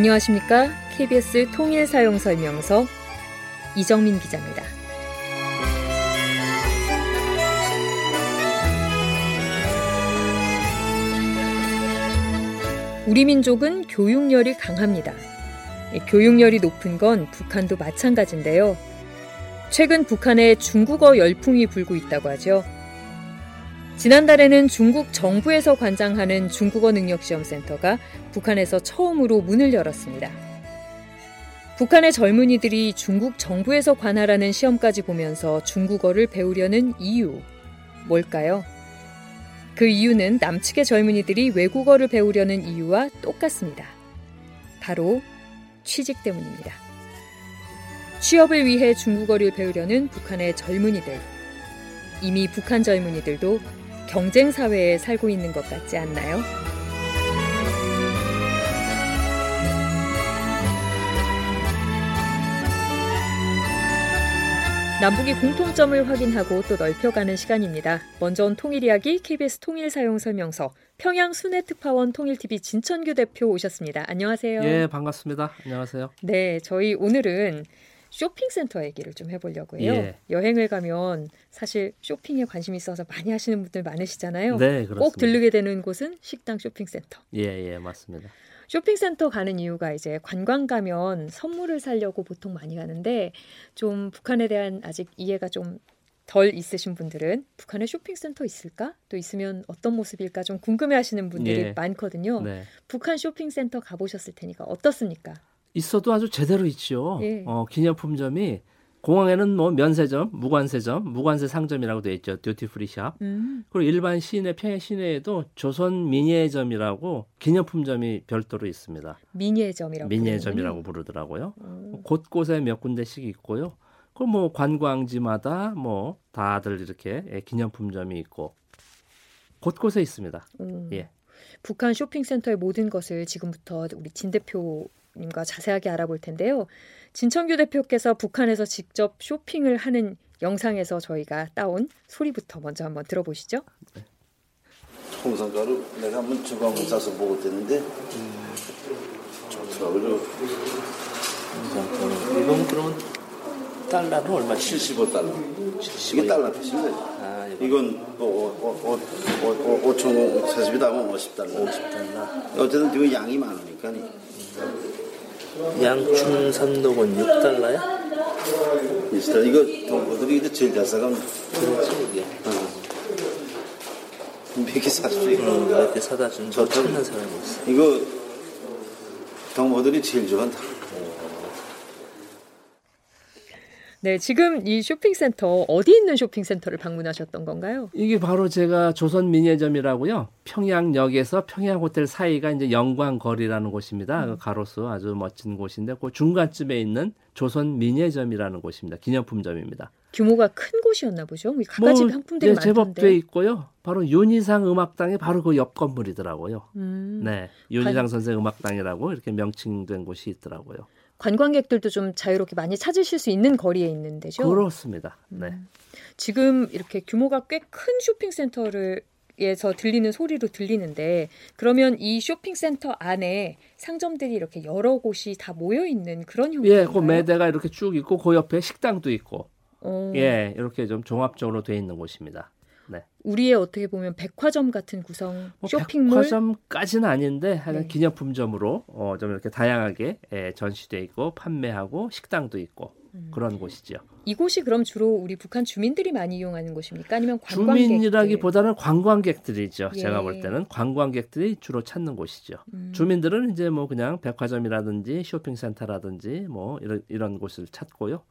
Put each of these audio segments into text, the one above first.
안녕하십니까? KBS 통일 사용 설명서 이정민 기자입니다. 우리 민족은 교육열이 강합니다. 교육열이 높은 건 북한도 마찬가지인데요. 최근 북한에 중국어 열풍이 불고 있다고 하죠. 지난달에는 중국 정부에서 관장하는 중국어 능력시험센터가 북한에서 처음으로 문을 열었습니다. 북한의 젊은이들이 중국 정부에서 관할하는 시험까지 보면서 중국어를 배우려는 이유, 뭘까요? 그 이유는 남측의 젊은이들이 외국어를 배우려는 이유와 똑같습니다. 바로 취직 때문입니다. 취업을 위해 중국어를 배우려는 북한의 젊은이들. 이미 북한 젊은이들도 경쟁 사회에 살고 있는 것 같지 않나요? 남북이 공통점을 확인하고 또 넓혀가는 시간입니다. 먼저 통일 이야기 KBS 통일 사용 설명서 평양 순회 특파원 통일TV 진천규 대표 오셨습니다. 안녕하세요. 예, 반갑습니다. 안녕하세요. 네, 저희 오늘은 쇼핑센터 얘기를 좀 해보려고 해요. 예. 여행을 가면 사실 쇼핑에 관심 있어서 많이 하시는 분들 많으시잖아요. 네, 그렇습니다. 꼭 들르게 되는 곳은 식당 쇼핑센터. 예, 예, 맞습니다. 쇼핑센터 가는 이유가 이제 관광 가면 선물을 사려고 보통 많이 가는데 좀 북한에 대한 아직 이해가 좀 덜 있으신 분들은 북한에 쇼핑센터 있을까? 또 있으면 어떤 모습일까 좀 궁금해 하시는 분들이 예. 많거든요. 네. 북한 쇼핑센터 가보셨을 테니까 어떻습니까? 있어도 아주 제대로 있죠. 예. 어, 기념품점이 공항에는 뭐 면세점, 무관세점, 무관세 상점이라고 되어 있죠. duty free shop. 음. 그리고 일반 시내 평양 시내에도 조선 민예점이라고 기념품점이 별도로 있습니다. 미니에점이라고 미니에점이라고 부르더라고요. 음. 곳곳에 몇 군데씩 있고요. 그뭐 관광지마다 뭐 다들 이렇게 예, 기념품점이 있고 곳곳에 있습니다. 음. 예. 북한 쇼핑센터의 모든 것을 지금부터 우리 진 대표 님과 자세하게 알아볼 텐데요. 진천규 대표께서 북한에서 직접 쇼핑을 하는 영상에서 저희가 따온 소리부터 먼저 한번 들어보시죠. 네. 홍상가루 내가 한번 한번 싸서 먹었댔는데 좋더라고요. 이건 그러면 달러는 얼마? 75달러. 75. 이게 달러 표시입니다. 아, 이건 뭐 5천 40이다 하면 50달러. 50달러. 어쨌든 이거 양이 많으니까. 양충산독은 6달러야? 비슷하 이거 동포들이 제일 잘 사가면 그렇지 이게. 어. 몇개 사십시오. 어, 몇개 사다 준 찾는 사람이 있어. 이거 동포들이 제일 좋아한다. 네, 지금 이 쇼핑센터 어디 있는 쇼핑센터를 방문하셨던 건가요? 이게 바로 제가 조선 미니점이라고요. 평양역에서 평양호텔 사이가 이제 영광거리라는 곳입니다. 음. 가로수 아주 멋진 곳인데 그 중간쯤에 있는 조선 미니점이라는 곳입니다. 기념품점입니다. 규모가 큰 곳이었나 보죠. 갖가지 뭐, 상품들이 네, 많던데. 제법 돼 있고요. 바로 윤희상 음악당이 바로 그 옆 건물이더라고요. 음. 네, 윤희상 관... 선생 음악당이라고 이렇게 명칭된 곳이 있더라고요. 관광객들도 좀 자유롭게 많이 찾으실 수 있는 거리에 있는 데죠. 그렇습니다. 네. 음. 지금 이렇게 규모가 꽤 큰 쇼핑센터를 에서 들리는 소리로 들리는데 그러면 이 쇼핑센터 안에 상점들이 이렇게 여러 곳이 다 모여 있는 그런 형태인가요? 예, 그 매대가 이렇게 쭉 있고 그 옆에 식당도 있고, 오. 예, 이렇게 좀 종합적으로 돼 있는 곳입니다. 네. 우리의 어떻게 보면 백화점 같은 구성 뭐 쇼핑몰 백화점까지는 아닌데 하여간 네. 기념품점으로 어, 좀 이렇게 다양하게 예, 전시돼 있고 판매하고 식당도 있고 음. 그런 곳이죠. 이곳이 그럼 주로 우리 북한 주민들이 많이 이용하는 곳입니까? 아니면 관광객들? 주민이라기보다는 관광객들이죠. 예. 제가 볼 때는 관광객들이 주로 찾는 곳이죠. 음. 주민들은 이제 뭐 그냥 백화점이라든지 쇼핑센터라든지 뭐 이런 이런 곳을 찾고요.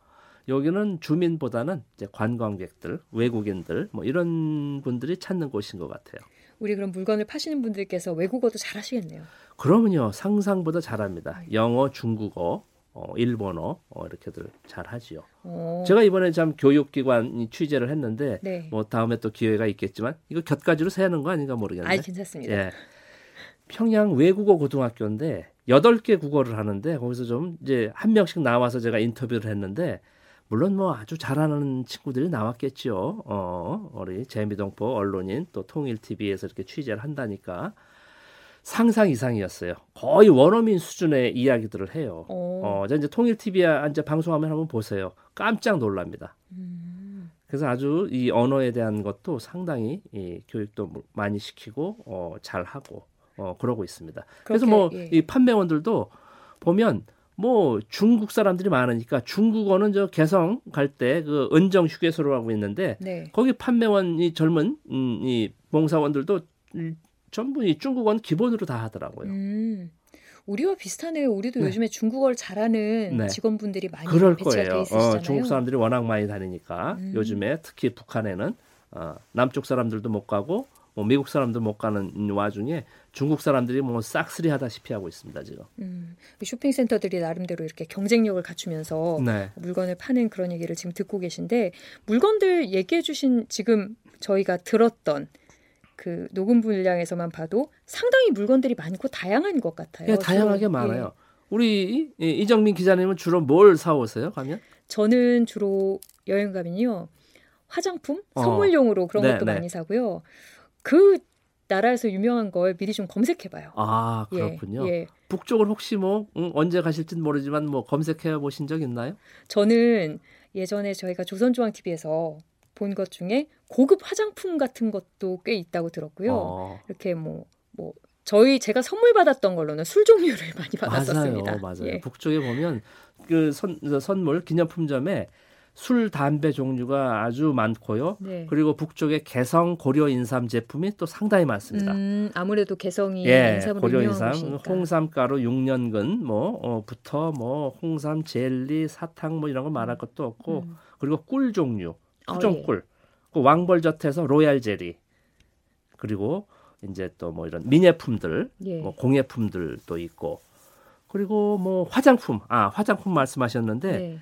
여기는 주민보다는 이제 관광객들, 외국인들 뭐 이런 분들이 찾는 곳인 것 같아요. 우리 그럼 물건을 파시는 분들께서 외국어도 잘하시겠네요. 그러면요 상상보다 잘합니다. 영어, 중국어, 어, 일본어 어, 이렇게들 잘하지요. 오. 제가 이번에 참 교육기관 취재를 했는데 네. 뭐 다음에 또 기회가 있겠지만 이거 곁가지로 세는 거 아닌가 모르겠는데. 아, 괜찮습니다. 예. 평양 외국어 고등학교인데 여덟 개 국어를 하는데 거기서 좀 이제 한 명씩 나와서 제가 인터뷰를 했는데 물론 뭐 아주 잘하는 친구들이 나왔겠죠. 어, 우리 재미동포 언론인 또 통일 TV에서 이렇게 취재를 한다니까 상상 이상이었어요. 거의 원어민 수준의 이야기들을 해요. 오. 어, 이제 통일 TV에 이제 방송하면 한번 보세요. 깜짝 놀랍니다. 음. 그래서 아주 이 언어에 대한 것도 상당히 이 교육도 많이 시키고 어, 잘 하고 어, 그러고 있습니다. 그래서 뭐이 예. 판매원들도 보면 뭐 중국 사람들이 많으니까 중국어는 저 개성 갈 때 그 은정 휴게소로 하고 있는데 네. 거기 판매원이 젊은 음, 이 봉사원들도 전부 이 중국어는 기본으로 다 하더라고요. 음. 우리와 비슷하네요. 우리도 네. 요즘에 중국어를 잘하는 네. 직원분들이 많이 그럴 거예요. 어, 중국 사람들이 워낙 많이 다니니까 음. 요즘에 특히 북한에는 어, 남쪽 사람들도 못 가고 뭐 미국 사람도 못 가는 와중에 중국 사람들이 뭐 싹쓸이 하다시피 하고 있습니다 지금. 음, 쇼핑센터들이 나름대로 이렇게 경쟁력을 갖추면서 네. 물건을 파는 그런 얘기를 지금 듣고 계신데 물건들 얘기해주신 지금 저희가 들었던 그 녹음 분량에서만 봐도 상당히 물건들이 많고 다양한 것 같아요. 예, 다양하게 저, 많아요. 예. 우리 이정민 기자님은 주로 뭘 사오세요? 가면? 저는 주로 여행 가면요 화장품, 어. 선물용으로 그런 네, 것도 네. 많이 사고요. 그 나라에서 유명한 걸 미리 좀 검색해봐요. 아 예, 그렇군요. 예, 예. 북쪽을 혹시 뭐 응, 언제 가실지는 모르지만 뭐 검색해 보신 적 있나요? 저는 예전에 저희가 조선중앙 TV에서 본 것 중에 고급 화장품 같은 것도 꽤 있다고 들었고요. 어. 이렇게 뭐뭐 뭐 저희 제가 선물 받았던 걸로는 술 종류를 많이 받았었습니다. 맞아요, 맞아요. 예. 북쪽에 보면 그 선, 선물 기념품점에 술, 담배 종류가 아주 많고요. 네. 그리고 북쪽에 개성 고려 인삼 제품이 또 상당히 많습니다. 음, 아무래도 개성이 예, 고려 인삼, 홍삼가루 6년근 뭐부터 어, 뭐 홍삼 젤리, 사탕 뭐 이런 거 말할 것도 없고 음. 그리고 꿀 종류 후정꿀, 어, 예. 그 왕벌젓에서 로얄 제리, 그리고 이제 또 뭐 이런 미녀품들, 예. 뭐 공예품들도 있고, 그리고 뭐 화장품, 아 화장품 말씀하셨는데 네.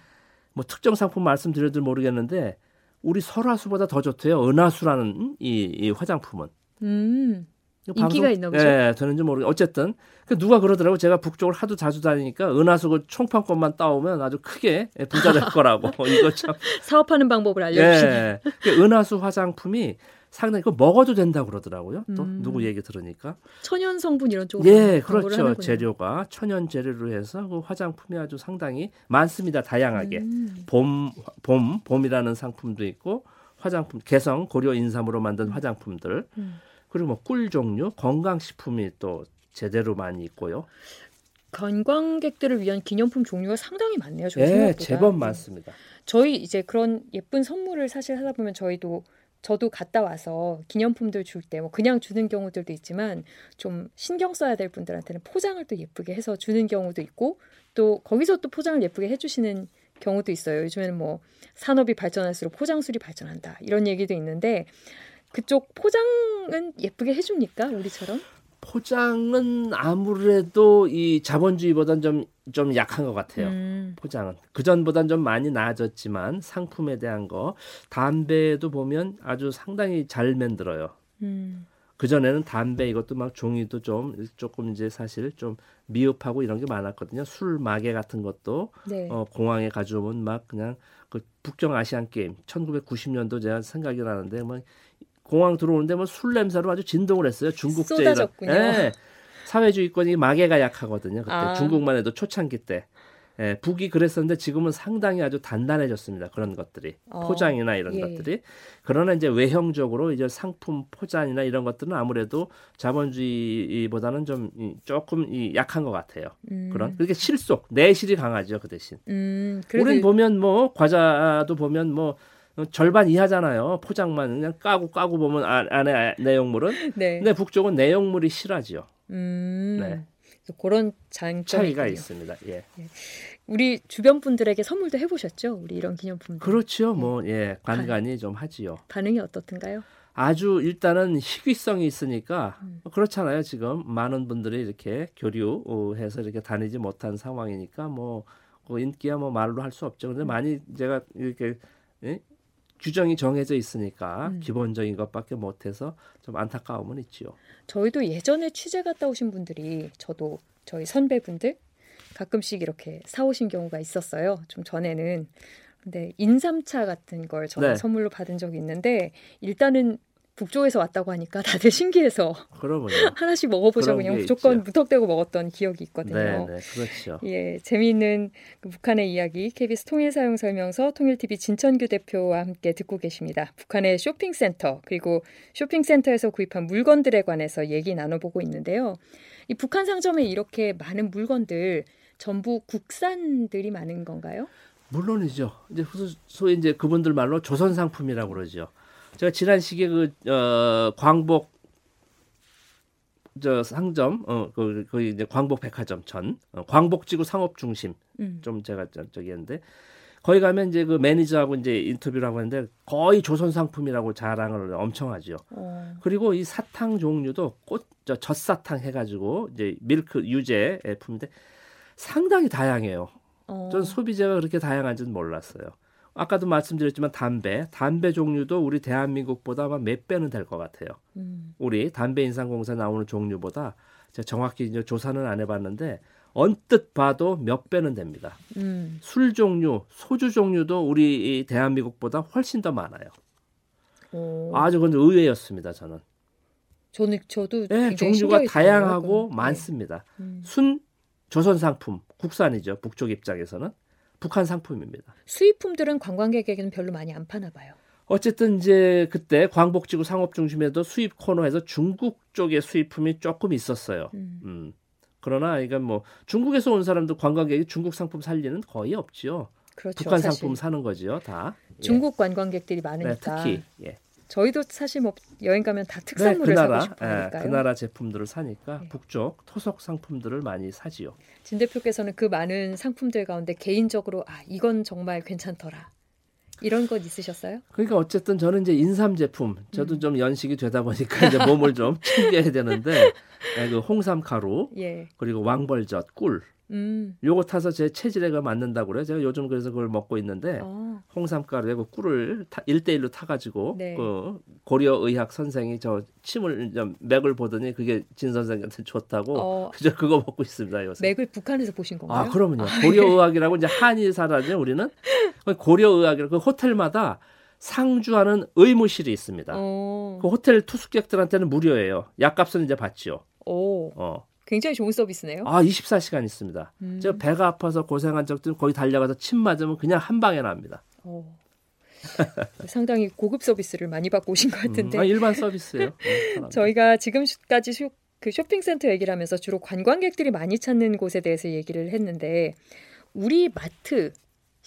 뭐 특정 상품 말씀드려도 모르겠는데 우리 설화수보다 더 좋대요. 은하수라는 이, 이 화장품은. 음. 인기가 있나 보죠. 예, 되는지 모르겠. 어쨌든 그 누가 그러더라고. 제가 북쪽을 하도 자주 다니니까 은하수 그 총판권만 따오면 아주 크게 부자 될 거라고. 이거 참 사업하는 방법을 알려 주시네. 예, 그 은하수 화장품이 상당히 그 먹어도 된다 고 그러더라고요. 또 음. 누구 얘기 들으니까 천연 성분 이런 쪽으로 예, 그렇죠. 재료가 천연 재료로 해서 그 화장품이 아주 상당히 많습니다. 다양하게 음. 봄, 봄, 봄이라는 상품도 있고 화장품 개성 고려 인삼으로 만든 음. 화장품들. 음. 그리고 뭐 꿀 종류, 건강 식품이 또 제대로 많이 있고요. 관광객들을 위한 기념품 종류가 상당히 많네요. 예, 생각보다. 제법 네. 많습니다. 저희 이제 그런 예쁜 선물을 사실 하다 보면 저희도 저도 갔다 와서 기념품들 줄 때 뭐 그냥 주는 경우들도 있지만 좀 신경 써야 될 분들한테는 포장을 또 예쁘게 해서 주는 경우도 있고 또 거기서 또 포장을 예쁘게 해주시는 경우도 있어요. 요즘에는 뭐 산업이 발전할수록 포장술이 발전한다 이런 얘기도 있는데 그쪽 포장은 예쁘게 해줍니까 우리처럼? 포장은 아무래도 이 자본주의보단 좀, 좀 약한 것 같아요. 음. 포장은. 그전보단 좀 많이 나아졌지만 상품에 대한 거. 담배도 보면 아주 상당히 잘 만들어요. 음. 그전에는 담배 이것도 막 종이도 좀 조금 이제 사실 좀 미흡하고 이런 게 많았거든요. 술 마개 같은 것도 네. 어, 공항에 가져오면 막 그냥 그 북경 아시안 게임 1990년도 제가 생각이 나는데 뭐 공항 들어오는데 뭐 술 냄새로 아주 진동을 했어요. 중국제 이런. 예. 사회주의권이 마개가 약하거든요. 그때 아. 중국만 해도 초창기 때. 예, 북이 그랬었는데 지금은 상당히 아주 단단해졌습니다. 그런 것들이 어. 포장이나 이런 예. 것들이 그러나 이제 외형적으로 이제 상품 포장이나 이런 것들은 아무래도 자본주의보다는 좀 조금 약한 것 같아요. 음. 그런 그렇게 실속 내실이 강하죠 그 대신. 음, 우린 보면 뭐 과자도 보면 뭐 절반 이하잖아요. 포장만 그냥 까고 까고 보면 아, 안에 내용물은. 네. 근데 북쪽은 내용물이 실하지요. 음. 네. 그런 장점이 차이가 있습니다. 예. 예. 우리 주변 분들에게 선물도 해보셨죠? 우리 이런 기념품. 그렇죠. 예. 뭐 예, 간간히 반, 좀 하지요. 반응이 어떻던가요? 아주 일단은 희귀성이 있으니까 음. 그렇잖아요. 지금 많은 분들이 이렇게 교류해서 이렇게 다니지 못한 상황이니까 뭐그 인기야 뭐 말로 할 수 없죠. 근데 음. 많이 제가 이렇게 예? 규정이 정해져 있으니까 음. 기본적인 것밖에 못해서 좀 안타까움은 있지요. 저희도 예전에 취재 갔다 오신 분들이 저도 저희 선배분들 가끔씩 이렇게 사오신 경우가 있었어요. 좀 전에는 근데 인삼차 같은 걸 저는 네. 선물로 받은 적이 있는데 일단은 북쪽에서 왔다고 하니까 다들 신기해서 그러면요. 하나씩 먹어보자고 그냥 무조건 있죠. 무턱대고 먹었던 기억이 있거든요. 네, 네, 그렇죠. 예, 재미있는 그 북한의 이야기 KBS 통일 사용 설명서 통일TV 진천규 대표와 함께 듣고 계십니다. 북한의 쇼핑센터 그리고 쇼핑센터에서 구입한 물건들에 관해서 얘기 나눠보고 있는데요. 이 북한 상점에 이렇게 많은 물건들 전부 국산들이 많은 건가요? 물론이죠. 이제 소위 이제 그분들 말로 조선 상품이라고 그러죠. 제가 지난 시기에 그 어, 광복 저 상점 어그 그 이제 광복 백화점 전 어, 광복지구 상업 중심 음. 좀 제가 저, 저기 했는데 거기 가면 이제 그 매니저하고 이제 인터뷰를 하고 했는데 거의 조선 상품이라고 자랑을 엄청 하죠. 어. 그리고 이 사탕 종류도 꽃저 젖사탕 해가지고 이제 밀크 유제 품인데 상당히 다양해요. 어. 전 소비자가 그렇게 다양한지는 몰랐어요. 아까도 말씀드렸지만 담배, 담배 종류도 우리 대한민국보다 아마 몇 배는 될 것 같아요. 음. 우리 담배 인상공사 나오는 종류보다 제가 정확히 이제 조사는 안 해봤는데 언뜻 봐도 몇 배는 됩니다. 음. 술 종류, 소주 종류도 우리 대한민국보다 훨씬 더 많아요. 오. 아주 근데 의외였습니다. 저는. 저는 저도 네, 종류가 다양하고 네. 많습니다. 음. 순 조선 상품 국산이죠. 북쪽 입장에서는 북한 상품입니다. 수입품들은 관광객에게는 별로 많이 안 파나 봐요. 어쨌든 이제 그때 광복지구 상업 중심에도 수입 코너에서 중국 쪽의 수입품이 조금 있었어요. 음. 음. 그러나 이건 뭐 중국에서 온 사람도 관광객이 중국 상품 살 리는 거의 없죠. 그렇죠, 북한 사실. 상품 사는 거죠, 다. 중국 예. 관광객들이 많으니까. 네, 특히 예. 저희도 사실 뭐 여행 가면 다 특산물을 네, 그 나라, 사고 싶으니까요. 예, 그 나라 제품들을 사니까 네. 북쪽 토속 상품들을 많이 사지요. 진 대표께서는 그 많은 상품들 가운데 개인적으로 아 이건 정말 괜찮더라. 이런 것 있으셨어요? 그러니까 어쨌든 저는 이제 인삼 제품, 저도 음. 좀 연식이 되다 보니까 이제 몸을 좀 챙겨야 되는데 예, 그 홍삼 가루, 예. 그리고 왕벌젓, 꿀, 음. 요거 타서 제 체질에가 맞는다고 그래요. 제가 요즘 그래서 그걸 먹고 있는데 어. 홍삼가루에 그 꿀을 타, 1대1로 타가지고 네. 그 고려 의학 선생이 저 침을 좀 맥을 보더니 그게 진 선생한테 좋다고 어. 그저 그거 먹고 있습니다 요새. 맥을 북한에서 보신 건가요? 아 그러면요. 아, 고려 예. 의학이라고 이제 한의사라죠 우리는 고려 의학이라고 그 호텔마다 상주하는 의무실이 있습니다. 어. 그 호텔 투숙객들한테는 무료예요. 약값은 이제 받지요. 오. 어. 굉장히 좋은 서비스네요. 아, 24시간 있습니다. 음. 제가 배가 아파서 고생한 적도 거의 달려가서 침 맞으면 그냥 한 방에 납니다. 오. 상당히 고급 서비스를 많이 받고 오신 것 같은데. 음, 아, 일반 서비스예요. 네, 저희가 지금까지 쇼, 그 쇼핑센터 얘기를 하면서 주로 관광객들이 많이 찾는 곳에 대해서 얘기를 했는데 우리 마트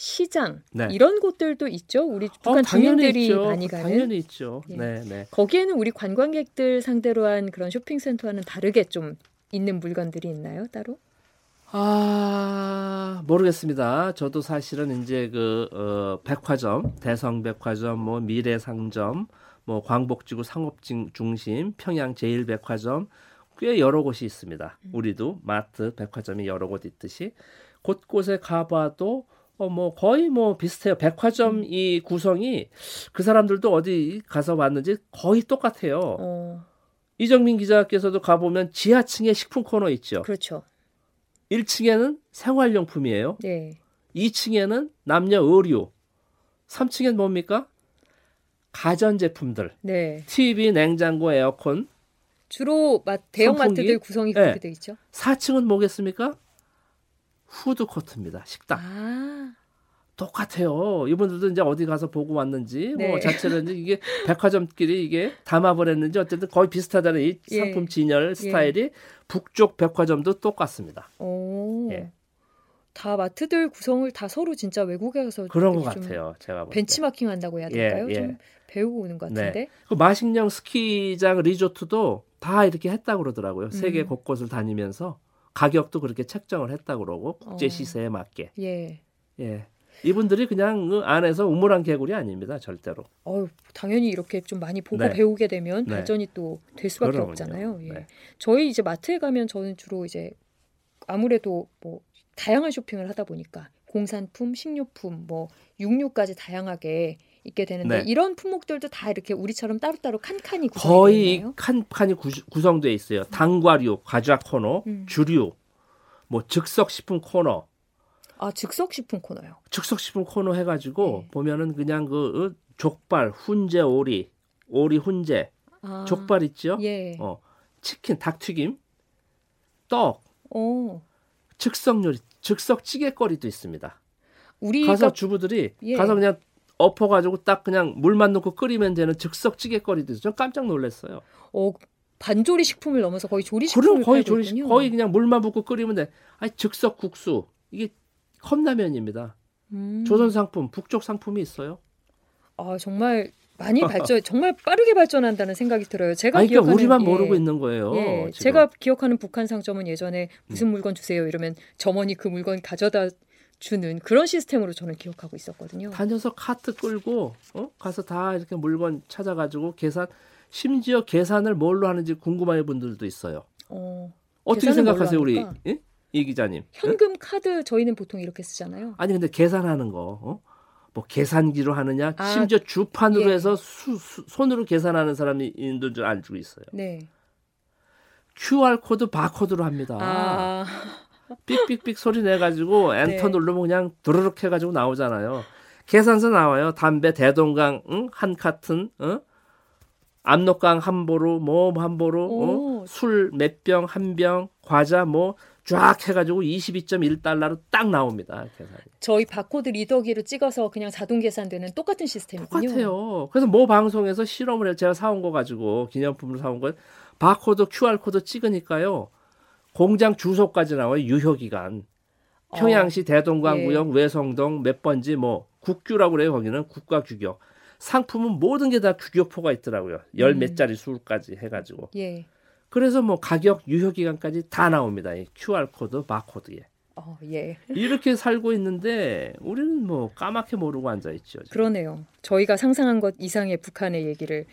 시장 네. 이런 곳들도 있죠. 우리 어, 북한 어, 주민들이 있죠. 많이 가는. 당연히 있죠. 예. 네, 네. 거기에는 우리 관광객들 상대로 한 그런 쇼핑센터와는 다르게 좀 있는 물건들이 있나요, 따로? 아 모르겠습니다. 저도 사실은 이제 그 어, 백화점, 대성백화점, 뭐 미래상점, 뭐 광복지구 상업중심, 평양 제일백화점 꽤 여러 곳이 있습니다. 음. 우리도 마트, 백화점이 여러 곳 있듯이 곳곳에 가봐도 어, 뭐 거의 뭐 비슷해요. 백화점 음. 이 구성이 그 사람들도 어디 가서 왔는지 거의 똑같아요. 어. 이정민 기자께서도 가보면 지하층에 식품 코너 있죠. 그렇죠. 1층에는 생활용품이에요. 네. 2층에는 남녀 의류. 3층엔 뭡니까? 가전제품들. 네. TV, 냉장고, 에어컨. 주로 대형 마트들 구성이 그렇게 네. 돼 있죠. 4층은 뭐겠습니까? 후드 코트입니다. 식당. 아. 똑같아요. 이분들도 이제 어디 가서 보고 왔는지 뭐 네. 뭐 자체는 이게 백화점끼리 이게 담아버렸는지 어쨌든 거의 비슷하다는 이 예. 상품 진열 예. 스타일이 예. 북쪽 백화점도 똑같습니다. 오. 예. 다 마트들 구성을 다 서로 진짜 외국에 가서 그런 것 같아요. 제가 벤치마킹 한다고 해야 될까요? 예, 예. 좀 배우고 오는 것 네. 같은데. 네. 그 마식령 스키장 리조트도 다 이렇게 했다고 그러더라고요. 음. 세계 곳곳을 다니면서 가격도 그렇게 책정을 했다고 그러고 국제 어. 시세에 맞게. 예. 예. 이분들이 그냥 그 안에서 우물한 개구리 아닙니다, 절대로. 어, 당연히 이렇게 좀 많이 보고 네. 배우게 되면 네. 발전이 또 될 수밖에 그럼요. 없잖아요. 예. 네. 저희 이제 마트에 가면 저는 주로 이제 아무래도 뭐 다양한 쇼핑을 하다 보니까 공산품, 식료품, 뭐 육류까지 다양하게 있게 되는데 네. 이런 품목들도 다 이렇게 우리처럼 따로따로 칸칸이 거의 칸칸이 구성되어 있어요. 당과류, 과자 코너, 음. 주류, 뭐 즉석 식품 코너, 아 즉석식품 코너요. 즉석식품 코너 해가지고 네. 보면은 그냥 그 어, 족발, 훈제 오리, 오리 훈제, 아, 족발 있죠? 예. 어, 치킨, 닭튀김, 떡, 오. 즉석 요리, 즉석 찌개거리도 있습니다. 우리 가서 주부들이 예. 가서 그냥 엎어가지고 딱 그냥 물만 넣고 끓이면 되는 즉석 찌개거리도 있어요. 전 깜짝 놀랐어요. 어, 반조리 식품을 넘어서 거의 조리 식품을 거의 조리 식 거의 그냥 물만 붓고 끓이면 돼. 아니 즉석 국수 이게 컵라면입니다. 음. 조선 상품, 북쪽 상품이 있어요. 아 정말 많이 발전, 정말 빠르게 발전한다는 생각이 들어요. 제가 아니, 그러니까 기억하는 우리만 예, 모르고 있는 거예요. 예, 제가 기억하는 북한 상점은 예전에 무슨 음. 물건 주세요 이러면 점원이 그 물건 가져다 주는 그런 시스템으로 저는 기억하고 있었거든요. 다녀서 카트 끌고 어? 가서 다 이렇게 물건 찾아가지고 계산 심지어 계산을 뭘로 하는지 궁금한 분들도 있어요. 어, 떻게 생각하세요, 우리 예? 이 기자님? 현금 예? 카드 저희는 보통 이렇게 쓰잖아요. 아니 근데 계산하는 거 어? 뭐 계산기로 하느냐, 아, 심지어 주판으로 예. 해서 수, 수, 손으로 계산하는 사람이 있는 줄 알고 있어요. 네. QR 코드 바코드로 합니다. 아. 삑삑삑 소리 내 가지고 엔터 네. 누르면 그냥 도르륵 해 가지고 나오잖아요. 계산서 나와요. 담배 대동강 응? 한 carton, 어? 압록강 한 보루, 뭐한 보루, 어? 술몇 병, 한 병, 과자 뭐 쫙 해가지고 22.1달러로 딱 나옵니다. 계산이. 저희 바코드 리더기로 찍어서 그냥 자동 계산되는 똑같은 시스템이군요. 똑같아요. 그래서 뭐 방송에서 실험을 해 제가 사온 거 가지고 기념품으로 사온 거 바코드 QR 코드 찍으니까요. 공장 주소까지 나와요. 유효 기간. 평양시 어, 대동강구역 예. 외성동 몇 번지 뭐 국규라고 그래요. 거기는 국가 규격. 상품은 모든 게 다 규격표가 있더라고요. 열몇 음. 자리 수까지 해가지고. 예. 그래서 뭐 가격 유효 기간까지 다 나옵니다. 이 QR 코드, 바코드에. 어, 예. 이렇게 살고 있는데 우리는 뭐 까맣게 모르고 앉아 있죠. 그러네요. 저희가 상상한 것 이상의 북한의 얘기를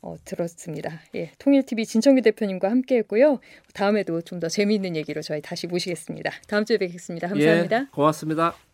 어, 들었습니다. 예, 통일TV 진천규 대표님과 함께했고요. 다음에도 좀 더 재미있는 얘기로 저희 다시 모시겠습니다. 다음 주에 뵙겠습니다. 감사합니다. 예, 고맙습니다.